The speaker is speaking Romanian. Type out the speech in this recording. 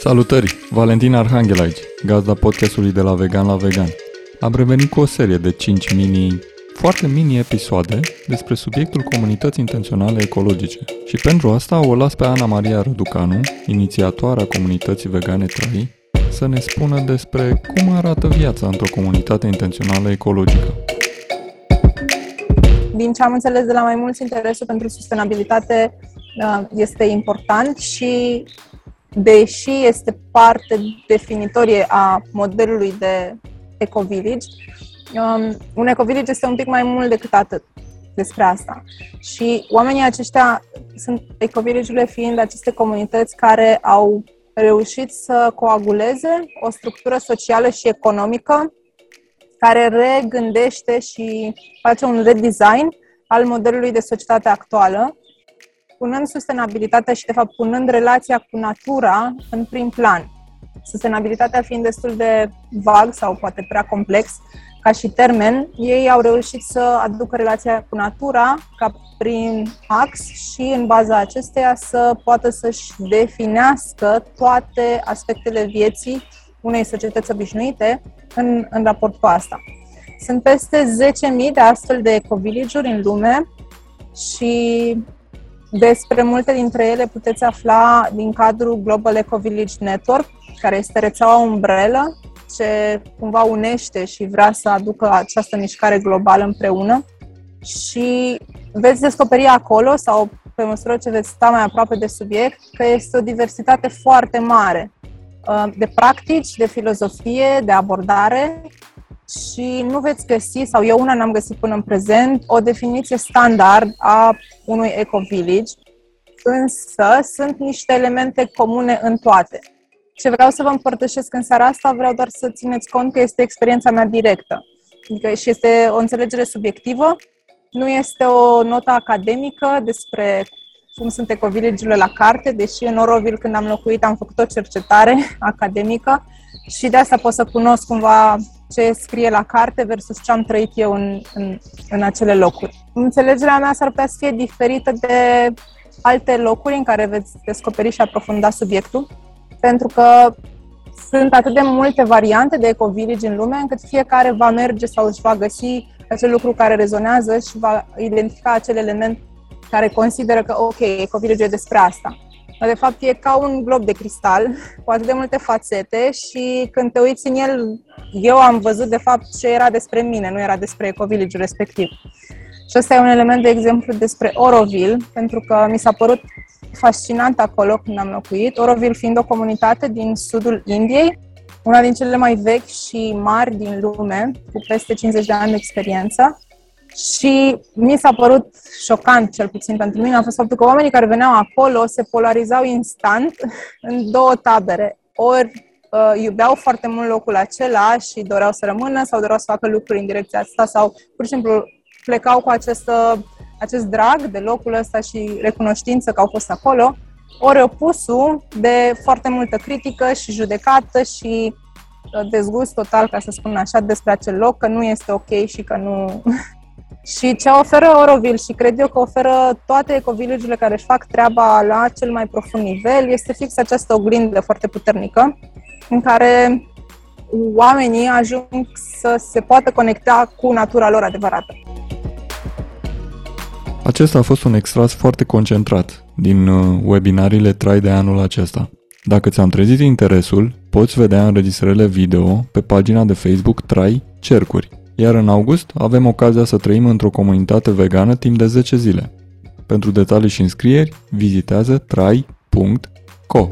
Salutări! Valentin Arhangel aici, gazda podcastului de la Vegan la Vegan. Am revenit cu o serie de 5 mini, foarte mini episoade despre subiectul comunității intenționale ecologice. Și pentru asta o las pe Ana Maria Răducanu, inițiatoarea comunității vegane Trai, să ne spună despre cum arată viața într-o comunitate intențională ecologică. Din ce am înțeles de la mai mulți, interesul pentru sustenabilitate uh, este important și deși este parte definitorie a modelului de ecovillage, um, un ecovillage este un pic mai mult decât atât despre asta. Și oamenii aceștia sunt ecovillage-urile fiind aceste comunități care au reușit să coaguleze o structură socială și economică care regândește și face un redesign al modelului de societate actuală punând sustenabilitatea și, de fapt, punând relația cu natura în prim plan. Sustenabilitatea fiind destul de vag sau poate prea complex ca și termen, ei au reușit să aducă relația cu natura ca prin ax și în baza acesteia să poată să-și definească toate aspectele vieții unei societăți obișnuite în, în raport cu asta. Sunt peste 10.000 de astfel de ecovillage-uri în lume și despre multe dintre ele puteți afla din cadrul Global Eco Village Network, care este rețeaua umbrelă ce cumva unește și vrea să aducă această mișcare globală împreună. Și veți descoperi acolo sau pe măsură ce veți sta mai aproape de subiect că este o diversitate foarte mare uh, de practici, de filozofie, de abordare și nu veți găsi, sau eu una n-am găsit până în prezent, o definiție standard a unui eco-village, însă sunt niște elemente comune în toate. Ce vreau să vă împărtășesc în seara asta, vreau doar să țineți cont că este experiența mea directă. Adică și este o înțelegere subiectivă, nu este o notă academică despre cum sunt ecovillagiile la carte, deși în Oroville, când am locuit, am făcut o cercetare academică și de asta pot să cunosc cumva ce scrie la carte versus ce am trăit eu în, în, în acele locuri. Înțelegerea mea s-ar putea să fie diferită de alte locuri în care veți descoperi și aprofunda subiectul, pentru că sunt atât de multe variante de ecovillage în lume, încât fiecare va merge sau își va găsi acel lucru care rezonează și va identifica acel element care consideră că, ok, ecovillage e despre asta. Dar, de fapt, e ca un glob de cristal cu atât de multe fațete și când te uiți în el, eu am văzut, de fapt, ce era despre mine, nu era despre ecovillage respectiv. Și ăsta e un element, de exemplu, despre Oroville, pentru că mi s-a părut fascinant acolo când am locuit. Oroville fiind o comunitate din sudul Indiei, una din cele mai vechi și mari din lume, cu peste 50 de ani de experiență. Și mi s-a părut șocant, cel puțin pentru mine, a fost faptul că oamenii care veneau acolo se polarizau instant în două tabere. Ori uh, iubeau foarte mult locul acela și doreau să rămână sau doreau să facă lucruri în direcția asta sau pur și simplu plecau cu acest, acest drag de locul ăsta și recunoștință că au fost acolo, ori opusul de foarte multă critică și judecată și uh, dezgust total, ca să spun așa, despre acel loc, că nu este ok și că nu, Și ce oferă Oroville și cred eu că oferă toate ecovillage care își fac treaba la cel mai profund nivel este fix această oglindă foarte puternică în care oamenii ajung să se poată conecta cu natura lor adevărată. Acesta a fost un extras foarte concentrat din uh, webinariile Trai de anul acesta. Dacă ți-am trezit interesul, poți vedea înregistrările video pe pagina de Facebook Trai Cercuri iar în august avem ocazia să trăim într-o comunitate vegană timp de 10 zile. Pentru detalii și înscrieri, vizitează trai.co.